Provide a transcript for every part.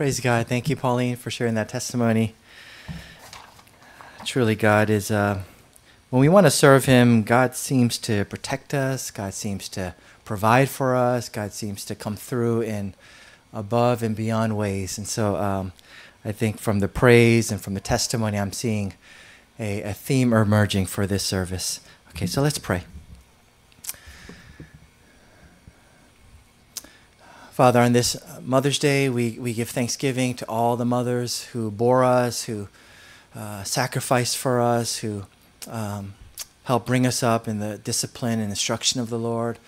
Praise God. Thank you, Pauline, for sharing that testimony. Truly, God is, uh, when we want to serve Him, God seems to protect us, God seems to provide for us, God seems to come through in above and beyond ways. And so um, I think from the praise and from the testimony, I'm seeing a, a theme emerging for this service. Okay, so let's pray. Father, on this Mother's Day, we, we give thanksgiving to all the mothers who bore us, who uh, sacrificed for us, who um, helped bring us up in the discipline and instruction of the Lord,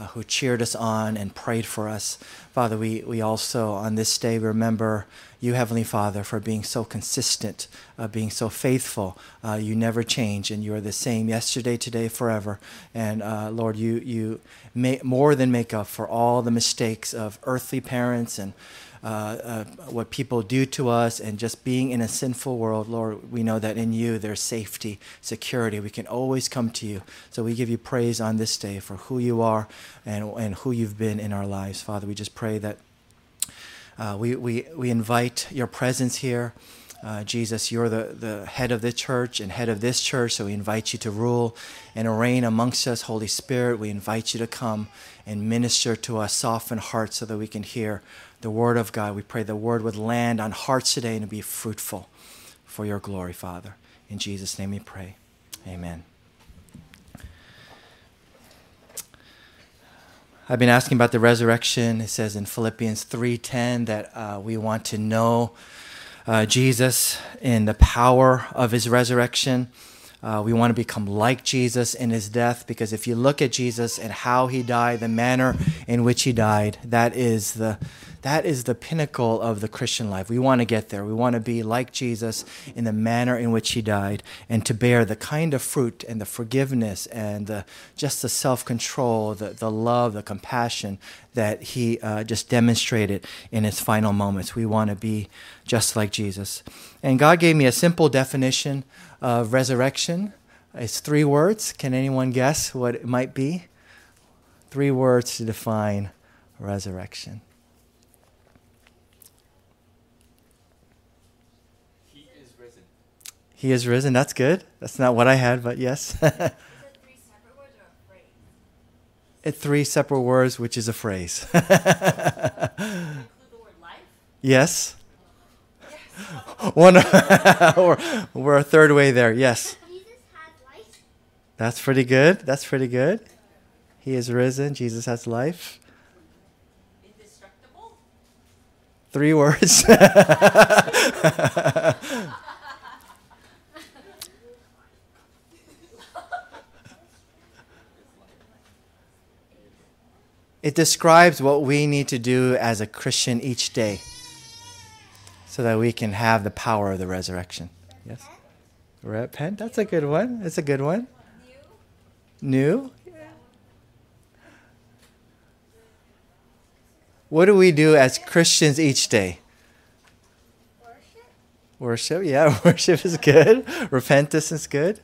uh, who cheered us on and prayed for us. Father, we, we also on this day remember you, Heavenly Father, for being so consistent, uh, being so faithful. Uh, you never change, and you are the same yesterday, today, forever. And uh, Lord, you you may, more than make up for all the mistakes of earthly parents and. Uh, uh, what people do to us and just being in a sinful world, Lord, we know that in you there's safety, security. We can always come to you. So we give you praise on this day for who you are and, and who you've been in our lives. Father, we just pray that uh, we, we, we invite your presence here. Uh, Jesus, you're the, the head of the church and head of this church, so we invite you to rule and reign amongst us. Holy Spirit, we invite you to come and minister to us, soften hearts so that we can hear the word of God. We pray the word would land on hearts today and be fruitful for your glory, Father. In Jesus' name we pray. Amen. I've been asking about the resurrection. It says in Philippians 3:10 that uh, we want to know uh, Jesus in the power of his resurrection. Uh, we want to become like Jesus in his death because if you look at Jesus and how he died, the manner in which he died, that is the that is the pinnacle of the Christian life. We want to get there. We want to be like Jesus in the manner in which he died and to bear the kind of fruit and the forgiveness and the, just the self control, the, the love, the compassion that he uh, just demonstrated in his final moments. We want to be just like Jesus. And God gave me a simple definition of resurrection. It's three words. Can anyone guess what it might be? Three words to define resurrection. He is risen. He is risen. That's good. That's not what I had, but yes. It's three separate words, which is a phrase. yes. One. we're, we're a third way there. Yes. That's pretty good. That's pretty good. He is risen. Jesus has life. Indestructible? Three words. It describes what we need to do as a Christian each day so that we can have the power of the resurrection. Yes? Repent? That's a good one. That's a good one. New? What do we do as Christians each day? Worship, Worship, yeah, worship is good. Repentance is good.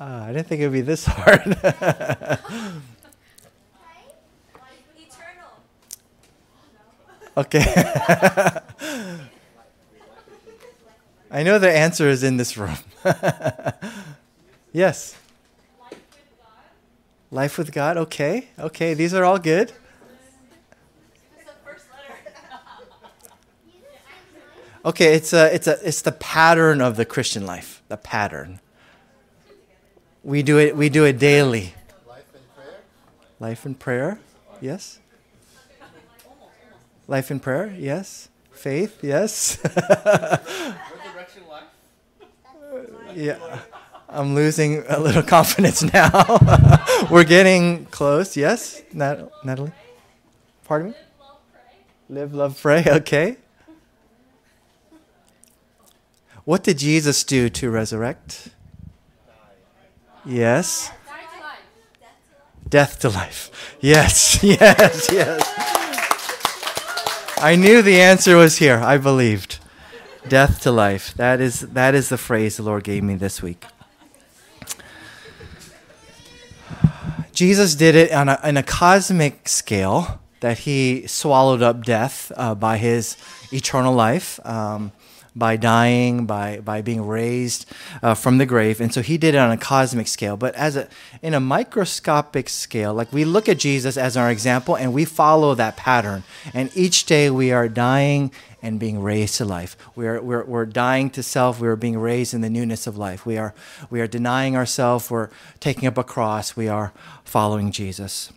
Ah, I didn't think it would be this hard. Okay. I know the answer is in this room. yes. Life with God, okay. Okay, these are all good. Okay, it's a, it's a, it's the pattern of the Christian life. The pattern. We do it. We do it daily. Life and prayer. Life in prayer, yes. Life and prayer, yes. Faith, yes. Yeah, I'm losing a little confidence now. We're getting close, yes. Nat- Natalie, pardon me. Live, love, pray. Okay. What did Jesus do to resurrect? Yes. Death to life. Yes, yes, yes. I knew the answer was here. I believed. Death to life. That is that is the phrase the Lord gave me this week. Jesus did it on a, on a cosmic scale, that he swallowed up death uh, by his eternal life. Um, by dying, by by being raised uh, from the grave, and so he did it on a cosmic scale. But as a in a microscopic scale, like we look at Jesus as our example, and we follow that pattern. And each day we are dying and being raised to life. We are we're, we're dying to self. We are being raised in the newness of life. We are we are denying ourselves. We're taking up a cross. We are following Jesus.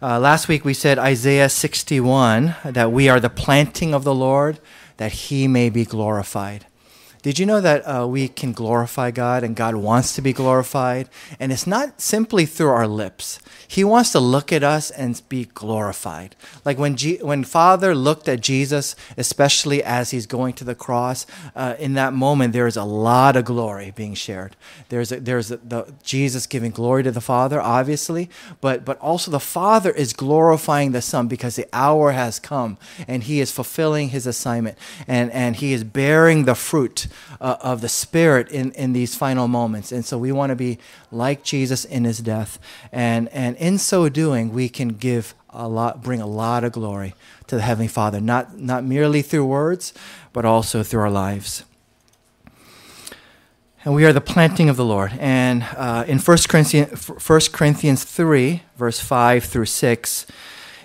Uh, last week we said Isaiah 61 that we are the planting of the Lord that he may be glorified. Did you know that uh, we can glorify God and God wants to be glorified? And it's not simply through our lips. He wants to look at us and be glorified. Like when, G- when Father looked at Jesus, especially as he's going to the cross, uh, in that moment, there is a lot of glory being shared. There's, a, there's a, the, Jesus giving glory to the Father, obviously, but, but also the Father is glorifying the Son because the hour has come and he is fulfilling his assignment and, and he is bearing the fruit uh, of the Spirit in, in these final moments. And so we want to be like Jesus in his death. And, and in so doing, we can give a lot, bring a lot of glory to the Heavenly Father, not, not merely through words, but also through our lives. And we are the planting of the Lord. And uh, in 1 Corinthians, 1 Corinthians 3, verse 5 through 6,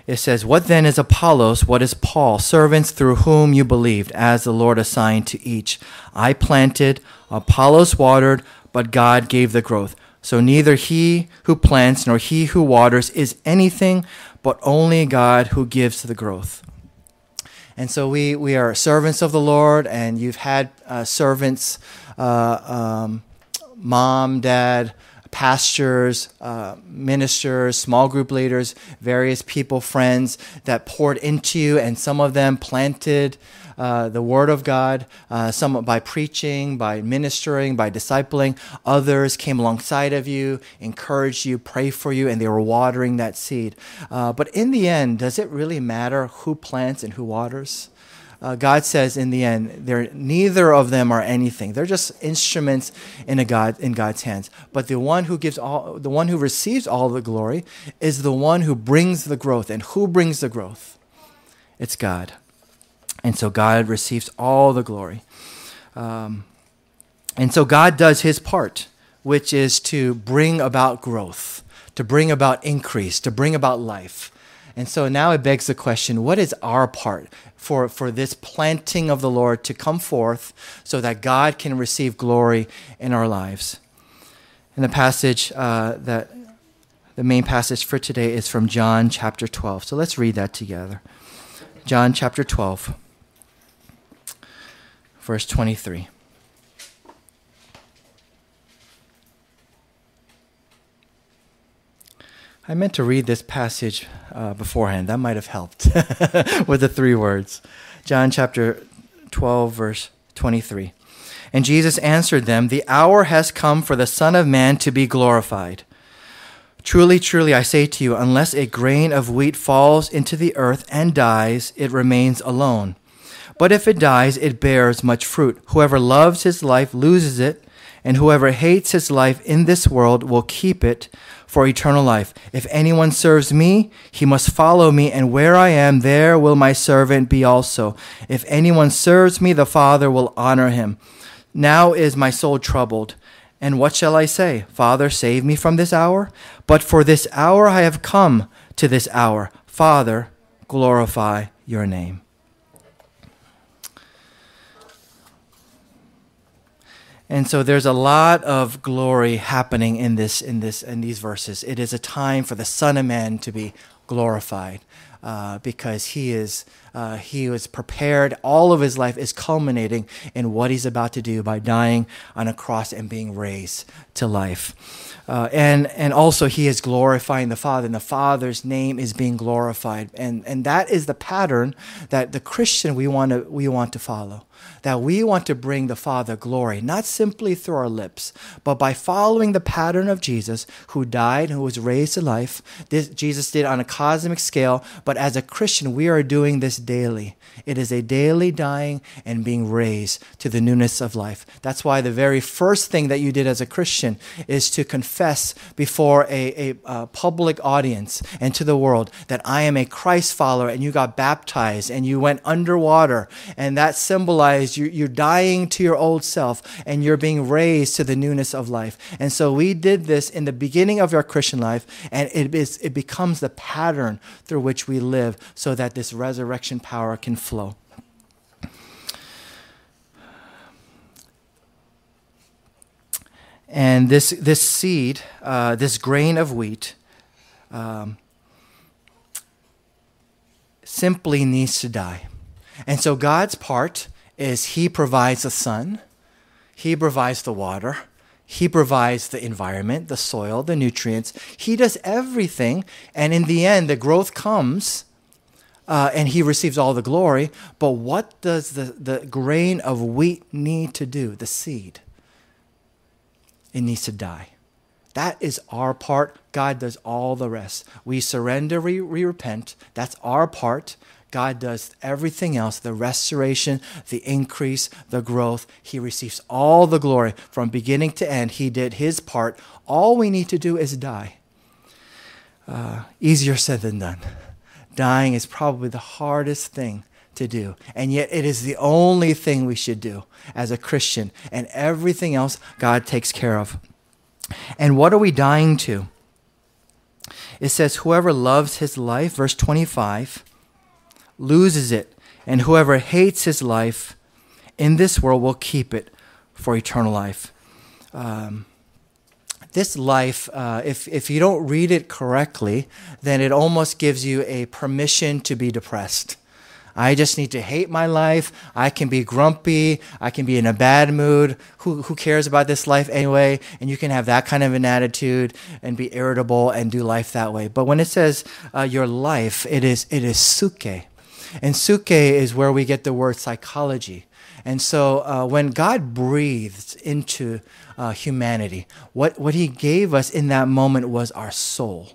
it says, What then is Apollos? What is Paul? Servants through whom you believed, as the Lord assigned to each. I planted, Apollos watered, but God gave the growth. So neither he who plants nor he who waters is anything, but only God who gives the growth. And so we, we are servants of the Lord, and you've had uh, servants, uh, um, mom, dad, pastors, uh, ministers, small group leaders, various people, friends that poured into you, and some of them planted uh, the Word of God, uh, some by preaching, by ministering, by discipling. Others came alongside of you, encouraged you, pray for you, and they were watering that seed. Uh, but in the end, does it really matter who plants and who waters? Uh, God says in the end, they're, neither of them are anything. They're just instruments in a God in God's hands. But the one who gives all, the one who receives all the glory, is the one who brings the growth. And who brings the growth? It's God. And so God receives all the glory. Um, and so God does his part, which is to bring about growth, to bring about increase, to bring about life. And so now it begs the question what is our part for, for this planting of the Lord to come forth so that God can receive glory in our lives? And the passage uh, that the main passage for today is from John chapter 12. So let's read that together. John chapter 12 verse 23. I meant to read this passage uh, beforehand. That might have helped with the three words. John chapter 12, verse 23. And Jesus answered them, The hour has come for the Son of Man to be glorified. Truly, truly, I say to you, unless a grain of wheat falls into the earth and dies, it remains alone. But if it dies, it bears much fruit. Whoever loves his life loses it, and whoever hates his life in this world will keep it for eternal life. If anyone serves me, he must follow me, and where I am, there will my servant be also. If anyone serves me, the Father will honor him. Now is my soul troubled. And what shall I say? Father, save me from this hour? But for this hour I have come to this hour. Father, glorify your name. And so there's a lot of glory happening in this in this in these verses. It is a time for the Son of Man to be glorified uh, because he is uh, he was prepared. All of his life is culminating in what he's about to do by dying on a cross and being raised to life. Uh, and and also he is glorifying the Father, and the Father's name is being glorified, and and that is the pattern that the Christian we want to we want to follow that we want to bring the Father glory, not simply through our lips, but by following the pattern of Jesus, who died who was raised to life. This Jesus did on a cosmic scale, but but as a Christian, we are doing this daily. It is a daily dying and being raised to the newness of life. That's why the very first thing that you did as a Christian is to confess before a, a, a public audience and to the world that I am a Christ follower, and you got baptized and you went underwater, and that symbolized you, you're dying to your old self and you're being raised to the newness of life. And so we did this in the beginning of our Christian life, and it, is, it becomes the pattern through which we live so that this resurrection power can flow. And this, this seed, uh, this grain of wheat, um, simply needs to die. And so God's part is He provides the sun, He provides the water, He provides the environment, the soil, the nutrients. He does everything. And in the end, the growth comes uh, and he receives all the glory. But what does the, the grain of wheat need to do, the seed? It needs to die. That is our part. God does all the rest. We surrender, we, we repent. That's our part. God does everything else the restoration, the increase, the growth. He receives all the glory from beginning to end. He did his part. All we need to do is die. Uh, easier said than done dying is probably the hardest thing to do. And yet, it is the only thing we should do as a Christian. And everything else, God takes care of. And what are we dying to? It says, Whoever loves his life, verse 25, loses it. And whoever hates his life in this world will keep it for eternal life. Um, this life, uh, if, if you don't read it correctly, then it almost gives you a permission to be depressed. I just need to hate my life. I can be grumpy. I can be in a bad mood. Who, who cares about this life anyway? And you can have that kind of an attitude and be irritable and do life that way. But when it says uh, your life, it is, it is psuche. And psuche is where we get the word psychology. And so uh, when God breathed into uh, humanity, what, what he gave us in that moment was our soul.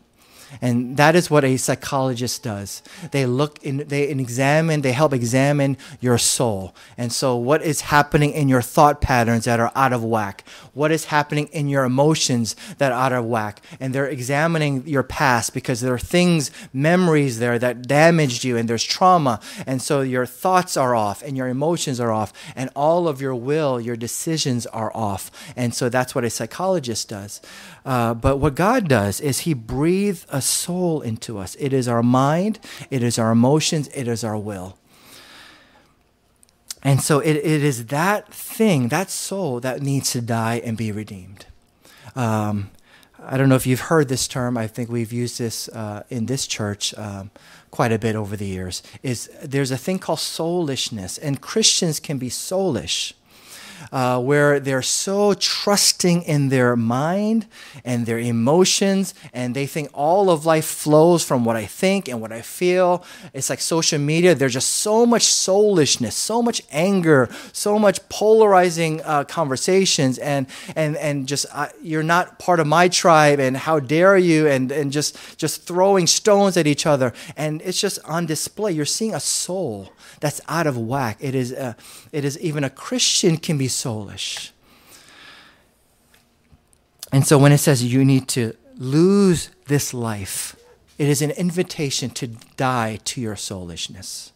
And that is what a psychologist does. They look in, they examine, they help examine your soul. And so, what is happening in your thought patterns that are out of whack? What is happening in your emotions that are out of whack? And they're examining your past because there are things, memories there that damaged you, and there's trauma. And so, your thoughts are off, and your emotions are off, and all of your will, your decisions are off. And so, that's what a psychologist does. Uh, but what God does is He breathes a soul into us. It is our mind, it is our emotions, it is our will. And so it, it is that thing, that soul, that needs to die and be redeemed. Um, I don't know if you've heard this term. I think we've used this uh, in this church um, quite a bit over the years. Is there's a thing called soulishness, and Christians can be soulish uh, where they're so trusting in their mind and their emotions, and they think all of life flows from what I think and what I feel. It's like social media, there's just so much soulishness, so much anger, so much polarizing uh, conversations, and and and just uh, you're not part of my tribe, and how dare you, and and just just throwing stones at each other, and it's just on display. You're seeing a soul that's out of whack. It is, a, it is even a Christian can be soulish. And so when it says you need to lose this life, it is an invitation to die to your soulishness.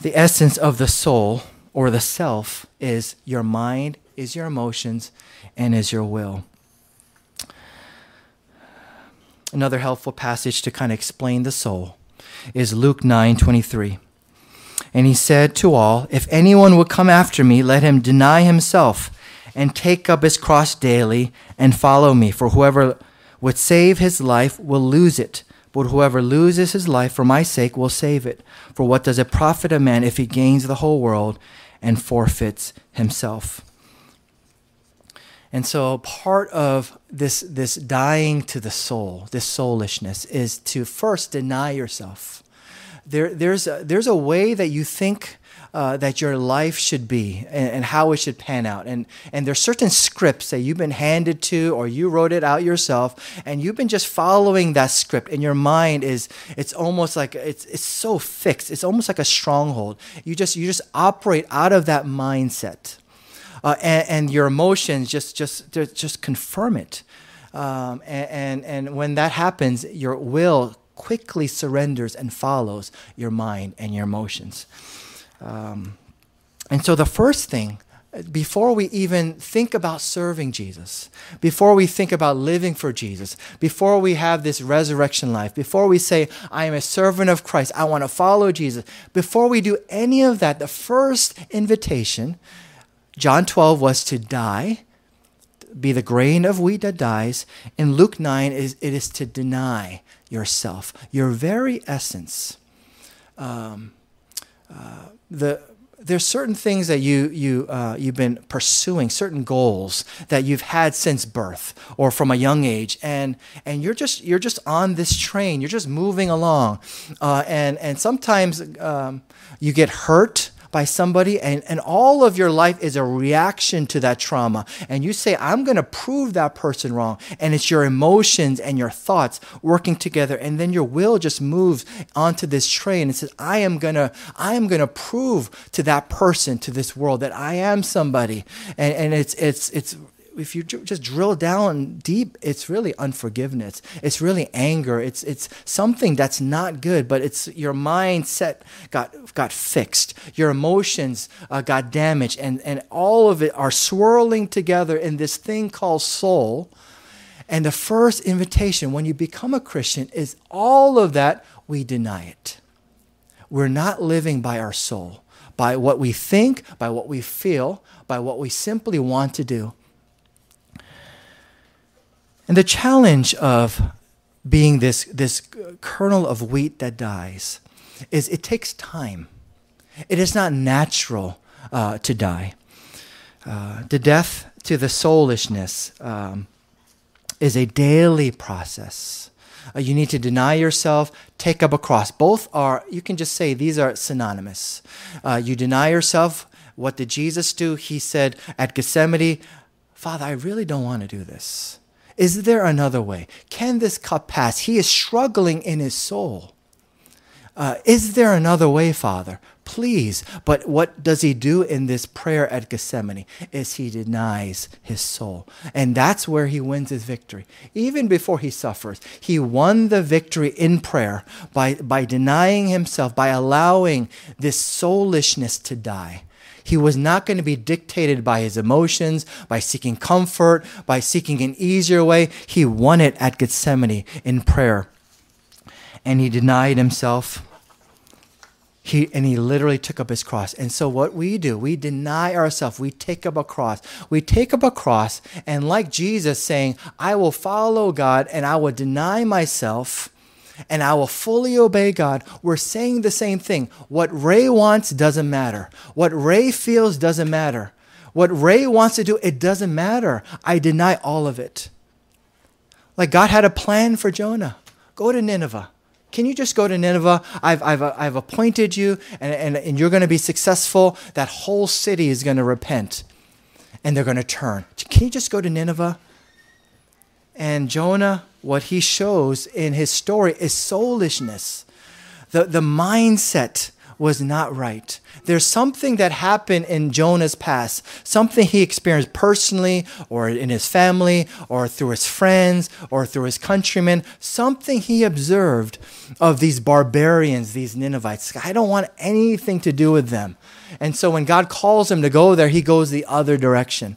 The essence of the soul or the self is your mind, is your emotions, and is your will. Another helpful passage to kind of explain the soul is Luke 9 23. And he said to all, If anyone would come after me, let him deny himself and take up his cross daily and follow me. For whoever would save his life will lose it, but whoever loses his life for my sake will save it. For what does it profit a man if he gains the whole world and forfeits himself? And so, part of this, this dying to the soul, this soulishness, is to first deny yourself there, there's, a, there's a way that you think uh, that your life should be and, and, how it should pan out. And, and there's certain scripts that you've been handed to or you wrote it out yourself and you've been just following that script and your mind is, it's almost like, it's, it's so fixed. It's almost like a stronghold. You just, you just operate out of that mindset. Uh, and, and, your emotions just, just, just confirm it. Um, and, and, and when that happens, your will quickly surrenders and follows your mind and your emotions. Um, and so the first thing, before we even think about serving Jesus, before we think about living for Jesus, before we have this resurrection life, before we say, I am a servant of Christ, I want to follow Jesus, before we do any of that, the first invitation, John 12, was to die, be the grain of wheat that dies. In Luke 9, is, it is to deny yourself, your very essence. Um, uh, the there's certain things that you you uh, you've been pursuing, certain goals that you've had since birth or from a young age, and and you're just you're just on this train. You're just moving along, uh, and and sometimes um, you get hurt by somebody and, and all of your life is a reaction to that trauma. And you say i'm going to prove that person wrong. And it's your emotions and your thoughts working together and then your will just moves onto this train and says i am going to i am going to prove to that person to this world that i am somebody. And, and it's it's it's if you just drill down deep, it's really unforgiveness. It's really anger. It's it's something that's not good, but it's your mindset got got fixed. Your emotions uh, got damaged, and and all of it are swirling together in this thing called soul. And the first invitation when you become a Christian is all of that we deny it. We're not living by our soul, by what we think, by what we feel, by what we simply want to do. And the challenge of being this, this kernel of wheat that dies is it takes time. It is not natural uh, to die. Uh, the death to the soulishness um, is a daily process. Uh, you need to deny yourself, take up a cross. Both are, you can just say these are synonymous. Uh, you deny yourself. What did Jesus do? He said at Gethsemane, Father, I really don't want to do this. Is there another way? Can this cup pass? He is struggling in his soul. Uh, is there another way, Father? Please. But what does he do in this prayer at Gethsemane? Is he denies his soul. And that's where he wins his victory. Even before he suffers, he won the victory in prayer by, by denying himself, by allowing this soulishness to die. He was not going to be dictated by his emotions, by seeking comfort, by seeking an easier way. He won it at Gethsemane in prayer. And he denied himself. He, and he literally took up his cross. And so, what we do, we deny ourselves. We take up a cross. We take up a cross, and like Jesus saying, I will follow God and I will deny myself and I will fully obey God, we're saying the same thing. What Ray wants doesn't matter. What Ray feels doesn't matter. What Ray wants to do, it doesn't matter. I deny all of it. Like God had a plan for Jonah. Go to Nineveh. Can you just go to Nineveh? I've, I've, I've appointed you, and, and, and you're going to be successful. That whole city is going to repent, and they're going to turn. Can you just go to Nineveh? And Jonah, what he shows in his story is soulishness. The, the mindset was not right. There's something that happened in Jonah's past, something he experienced personally or in his family or through his friends or through his countrymen, something he observed of these barbarians, these Ninevites. I don't want anything to do with them. And so when God calls him to go there, he goes the other direction.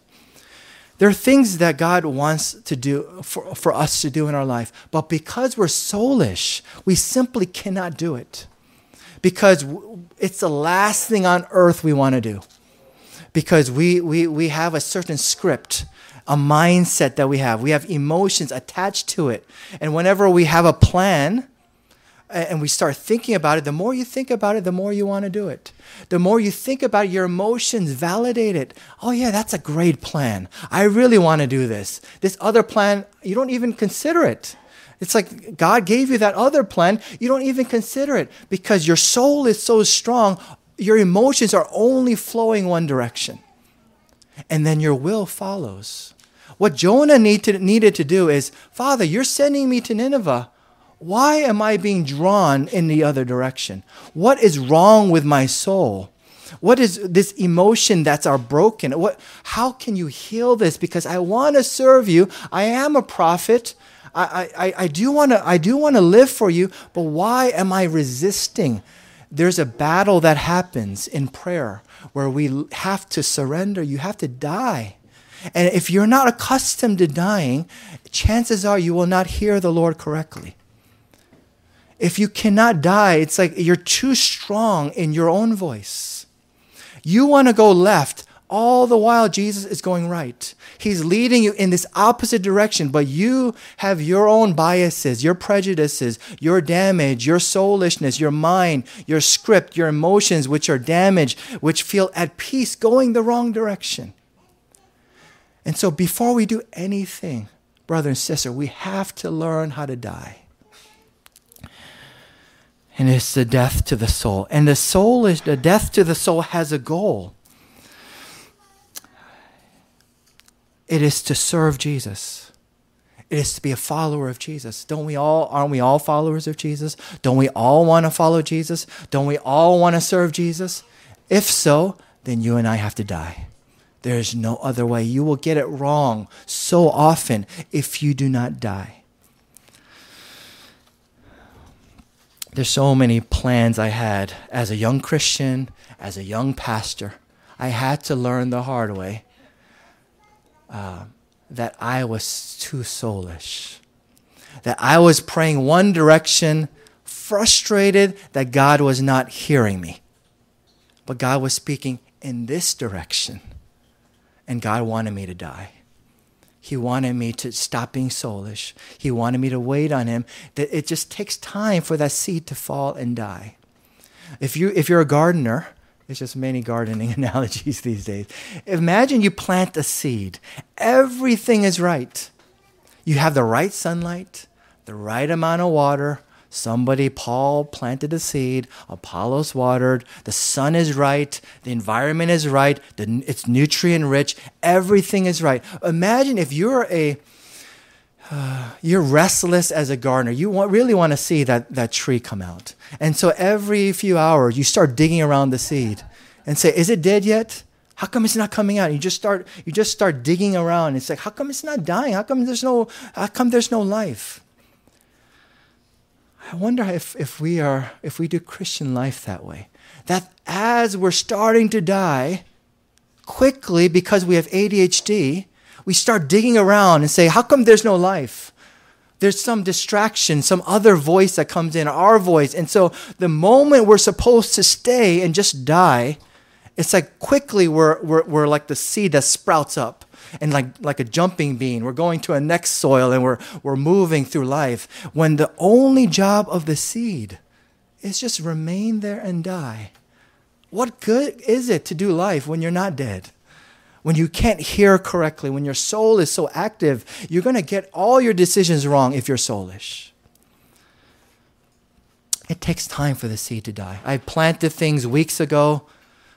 There are things that God wants to do for, for us to do in our life, but because we're soulish, we simply cannot do it. Because it's the last thing on earth we want to do. Because we, we, we have a certain script, a mindset that we have. We have emotions attached to it. And whenever we have a plan, and we start thinking about it, the more you think about it, the more you want to do it. The more you think about it, your emotions validate it. Oh, yeah, that's a great plan. I really want to do this. This other plan, you don't even consider it. It's like God gave you that other plan, you don't even consider it because your soul is so strong. your emotions are only flowing one direction. And then your will follows. What Jonah needed to do is Father, you're sending me to Nineveh. Why am I being drawn in the other direction? What is wrong with my soul? What is this emotion that's our broken? What, how can you heal this? Because I want to serve you. I am a prophet. I, I, I do want to I do want to live for you, but why am I resisting? There's a battle that happens in prayer where we have to surrender. You have to die. And if you're not accustomed to dying, chances are you will not hear the Lord correctly. If you cannot die, it's like you're too strong in your own voice. You want to go left, all the while Jesus is going right. He's leading you in this opposite direction, but you have your own biases, your prejudices, your damage, your soulishness, your mind, your script, your emotions, which are damaged, which feel at peace going the wrong direction. And so before we do anything, brother and sister, we have to learn how to die and it's the death to the soul. And the soul is the death to the soul has a goal. It is to serve Jesus. It is to be a follower of Jesus. Don't we all aren't we all followers of Jesus? Don't we all want to follow Jesus? Don't we all want to serve Jesus? If so, then you and I have to die. There is no other way. You will get it wrong so often if you do not die. There's so many plans I had as a young Christian, as a young pastor. I had to learn the hard way uh, that I was too soulish, that I was praying one direction, frustrated that God was not hearing me. But God was speaking in this direction, and God wanted me to die. He wanted me to stop being soulish. He wanted me to wait on him. That it just takes time for that seed to fall and die. If you if you're a gardener, there's just many gardening analogies these days. Imagine you plant a seed. Everything is right. You have the right sunlight, the right amount of water, Somebody, Paul planted a seed, Apollos watered, the sun is right, the environment is right, the, it's nutrient rich, everything is right. Imagine if you're a you're restless as a gardener. You want, really want to see that, that tree come out. And so every few hours, you start digging around the seed and say, Is it dead yet? How come it's not coming out? You just start you just start digging around. It's like, how come it's not dying? How come there's no how come there's no life? I wonder if, if we are if we do Christian life that way. That as we're starting to die, quickly because we have ADHD, we start digging around and say, How come there's no life? There's some distraction, some other voice that comes in, our voice. And so the moment we're supposed to stay and just die, it's like quickly we're, we're, we're like the seed that sprouts up and like, like a jumping bean. We're going to a next soil and we're, we're moving through life when the only job of the seed is just remain there and die. What good is it to do life when you're not dead? When you can't hear correctly, when your soul is so active, you're going to get all your decisions wrong if you're soulish. It takes time for the seed to die. I planted things weeks ago.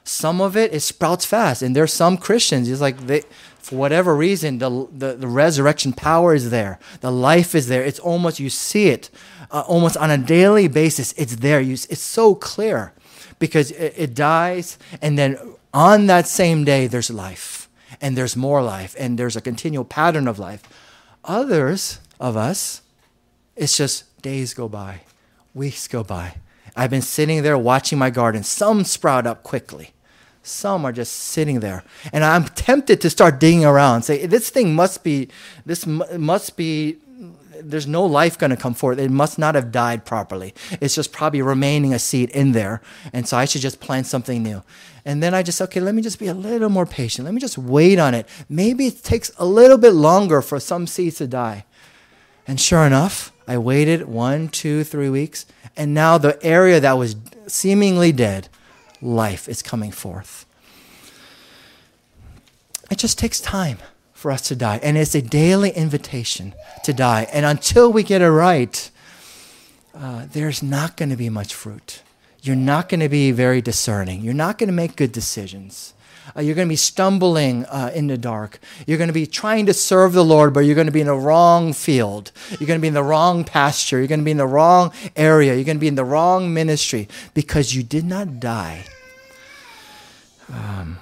Some of it, it sprouts fast. And there's some Christians, it's like they, for whatever reason, the, the, the, resurrection power is there. The life is there. It's almost, you see it uh, almost on a daily basis. It's there. You, it's so clear because it, it dies, and then on that same day, there's life, and there's more life, and there's a continual pattern of life. Others of us, it's just days go by, weeks go by. I've been sitting there watching my garden. Some sprout up quickly some are just sitting there. And I'm tempted to start digging around, say, this thing must be, this must be, there's no life going to come forth. It must not have died properly. It's just probably remaining a seed in there. And so I should just plant something new. And then I just, okay, let me just be a little more patient. Let me just wait on it. Maybe it takes a little bit longer for some seeds to die. And sure enough, I waited one, two, three weeks. And now the area that was seemingly dead life is coming forth. It just takes time for us to die. And it's a daily invitation to die. And until we get it right, uh, there's not going to be much fruit. you're not going to be very discerning. You're not going to make good decisions. Uh, you're going to be stumbling uh, in the dark. You're going to be trying to serve the Lord, but you're going to be in the wrong field. You're going to be in the wrong pasture. You're going to be in the wrong area. You're going to be in the wrong ministry because you did not die. Um,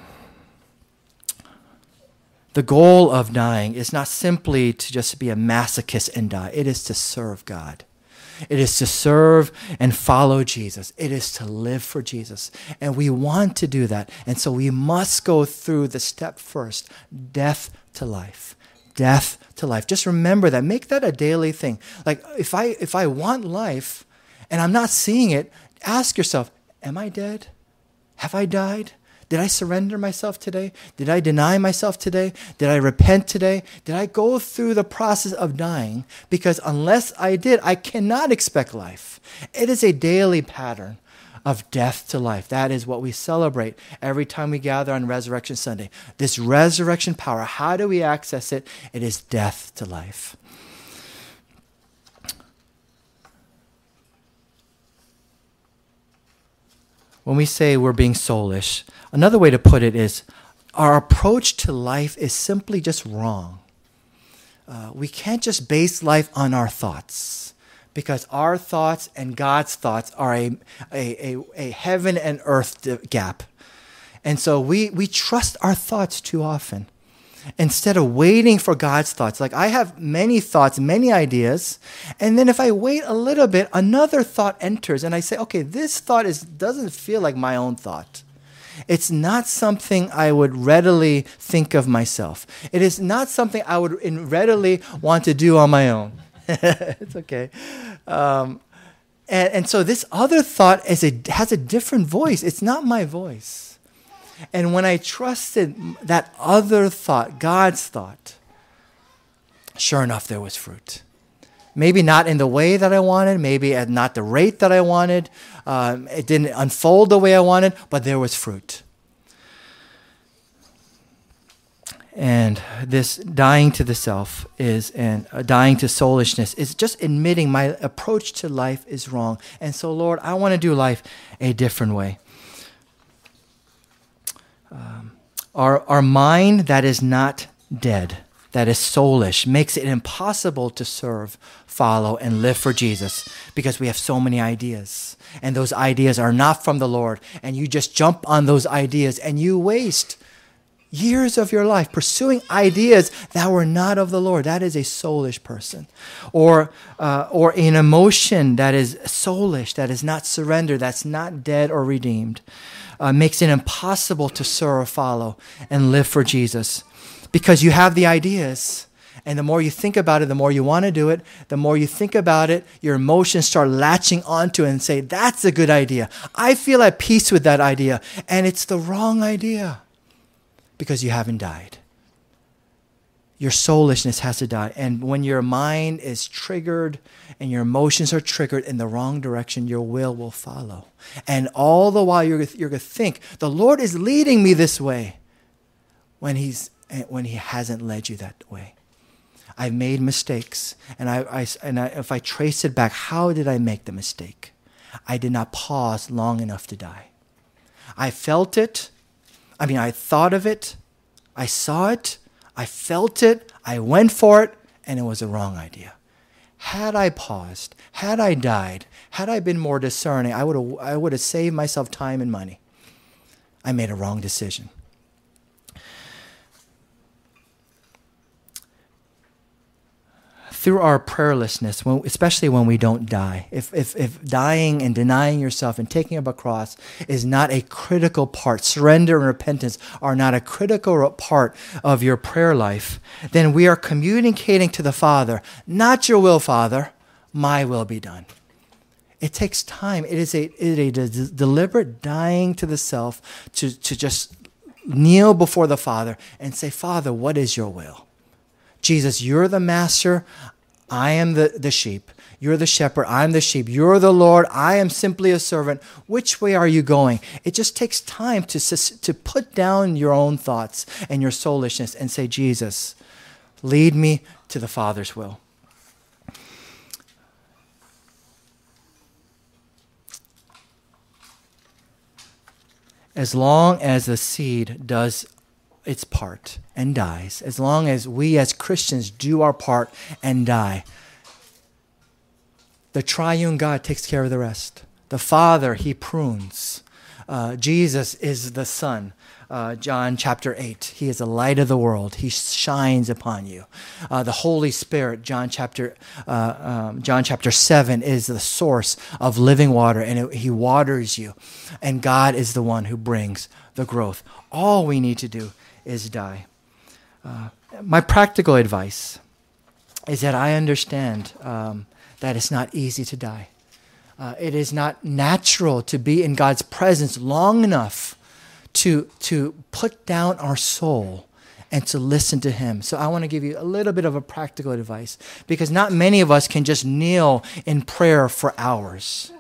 the goal of dying is not simply to just be a masochist and die, it is to serve God. It is to serve and follow Jesus. It is to live for Jesus. And we want to do that. And so we must go through the step first death to life. Death to life. Just remember that. Make that a daily thing. Like if I if I want life and I'm not seeing it, ask yourself, am I dead? Have I died? Did I surrender myself today? Did I deny myself today? Did I repent today? Did I go through the process of dying? Because unless I did, I cannot expect life. It is a daily pattern of death to life. That is what we celebrate every time we gather on Resurrection Sunday. This resurrection power, how do we access it? It is death to life. When we say we're being soulish, Another way to put it is our approach to life is simply just wrong. Uh, we can't just base life on our thoughts because our thoughts and God's thoughts are a, a, a, a heaven and earth gap. And so we, we trust our thoughts too often instead of waiting for God's thoughts. Like I have many thoughts, many ideas, and then if I wait a little bit, another thought enters, and I say, okay, this thought is doesn't feel like my own thought. It's not something I would readily think of myself. It is not something I would readily want to do on my own. it's okay. Um, and, and so this other thought is a, has a different voice. It's not my voice. And when I trusted that other thought, God's thought, sure enough, there was fruit. Maybe not in the way that I wanted, maybe at not the rate that I wanted. Um, it didn't unfold the way I wanted, but there was fruit. And this dying to the self is, and uh, dying to soulishness is just admitting my approach to life is wrong. And so, Lord, I want to do life a different way. Um, our, our mind that is not dead that is soulish makes it impossible to serve, follow, and live for Jesus because we have so many ideas. And those ideas are not from the Lord. And you just jump on those ideas and you waste years of your life pursuing ideas that were not of the Lord. That is a soulish person. Or, uh, or an emotion that is soulish, that is not surrendered, that's not dead or redeemed, uh, makes it impossible to serve, follow, and live for Jesus because you have the ideas. And the more you think about it, the more you want to do it. The more you think about it, your emotions start latching onto it and say, That's a good idea. I feel at peace with that idea. And it's the wrong idea because you haven't died. Your soulishness has to die. And when your mind is triggered and your emotions are triggered in the wrong direction, your will will follow. And all the while, you're, you're going to think, The Lord is leading me this way when He's when He hasn't led you that way. I've made mistakes, and, I, I and I, if I trace it back, how did I make the mistake? I did not pause long enough to die. I felt it. I mean, I thought of it. I saw it. I felt it. I went for it, and it was a wrong idea. Had I paused, had I died, had I been more discerning, I would have, I would have saved myself time and money. I made a wrong decision. Through our prayerlessness, when, especially when we don't die, if, if, if dying and denying yourself and taking up a cross is not a critical part, surrender and repentance are not a critical part of your prayer life, then we are communicating to the Father, not your will, Father, my will be done. It takes time. It is a, it is a deliberate dying to the self to, to just kneel before the Father and say, Father, what is your will? Jesus, you're the master. I am the, the sheep. You're the shepherd. I'm the sheep. You're the Lord. I am simply a servant. Which way are you going? It just takes time to, to put down your own thoughts and your soulishness and say, Jesus, lead me to the Father's will. as long as the seed does its part and dies, as long as we as Christians do our part and die, the triune God takes care of the rest. The Father, He prunes. Uh, Jesus is the Son. Uh, John chapter 8. He is the light of the world. He shines upon you. Uh, the Holy Spirit, John chapter, uh, um, John chapter 7, is the source of living water, and it, He waters you. And God is the one who brings the growth. All we need to do is die. Uh, my practical advice is that I understand um, that it's not easy to die. Uh, it is not natural to be in God's presence long enough to, to put down our soul and to listen to Him. So I want to give you a little bit of a practical advice because not many of us can just kneel in prayer for hours.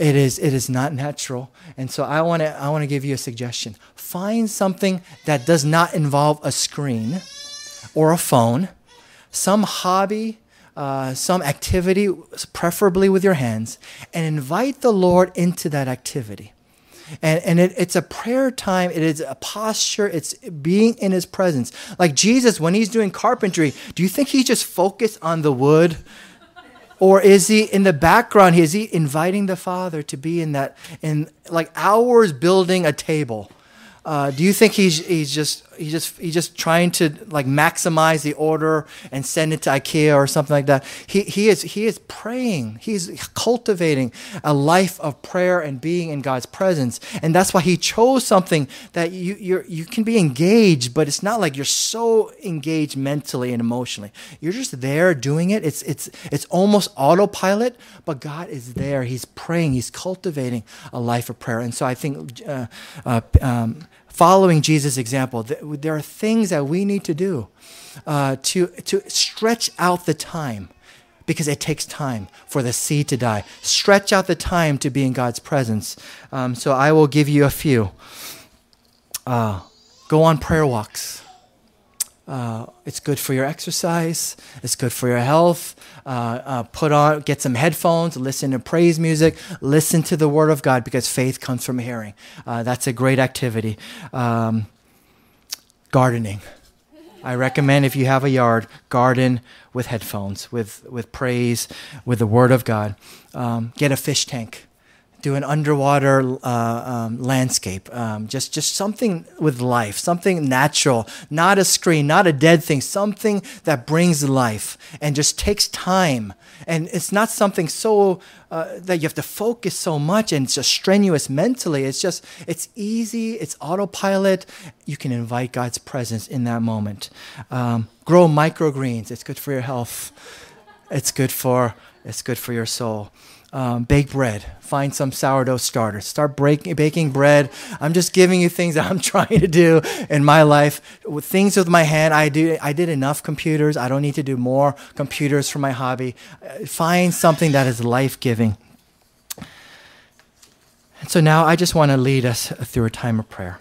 It is, it is not natural. And so I want to I want to give you a suggestion. Find something that does not involve a screen or a phone, some hobby, uh, some activity, preferably with your hands, and invite the Lord into that activity. And, and it, it's a prayer time. It is a posture. It's being in his presence. Like Jesus, when he's doing carpentry, do you think he's just focused on the wood? Or is he in the background? Is he inviting the Father to be in that, in like hours building a table? Uh, do you think he's, he's just he's just he's just trying to like maximize the order and send it to IKEA or something like that? He, he is he is praying. He's cultivating a life of prayer and being in God's presence, and that's why he chose something that you you you can be engaged, but it's not like you're so engaged mentally and emotionally. You're just there doing it. It's it's it's almost autopilot, but God is there. He's praying. He's cultivating a life of prayer, and so I think. Uh, uh, um, following Jesus' example, there are things that we need to do uh, to, to stretch out the time because it takes time for the seed to die. Stretch out the time to be in God's presence. Um, so I will give you a few. Uh, go on prayer walks. Uh, it's good for your exercise. It's good for your health. Uh, uh, put on, get some headphones, listen to praise music, listen to the Word of God because faith comes from hearing. Uh, that's a great activity. Um, gardening. I recommend if you have a yard, garden with headphones, with, with praise, with the Word of God. Um, get a fish tank do an underwater uh, um, landscape, um, just just something with life, something natural, not a screen, not a dead thing, something that brings life and just takes time. And it's not something so uh, that you have to focus so much and it's just strenuous mentally. It's just it's easy, it's autopilot. You can invite God's presence in that moment. Um, grow microgreens. It's good for your health. It's good for it's good for your soul um, bake bread. Find some sourdough starter. Start breaking, baking bread. I'm just giving you things that I'm trying to do in my life. With things with my hand, I do. I did enough computers. I don't need to do more computers for my hobby. Uh, find something that is life giving. And so now I just want to lead us through a time of prayer.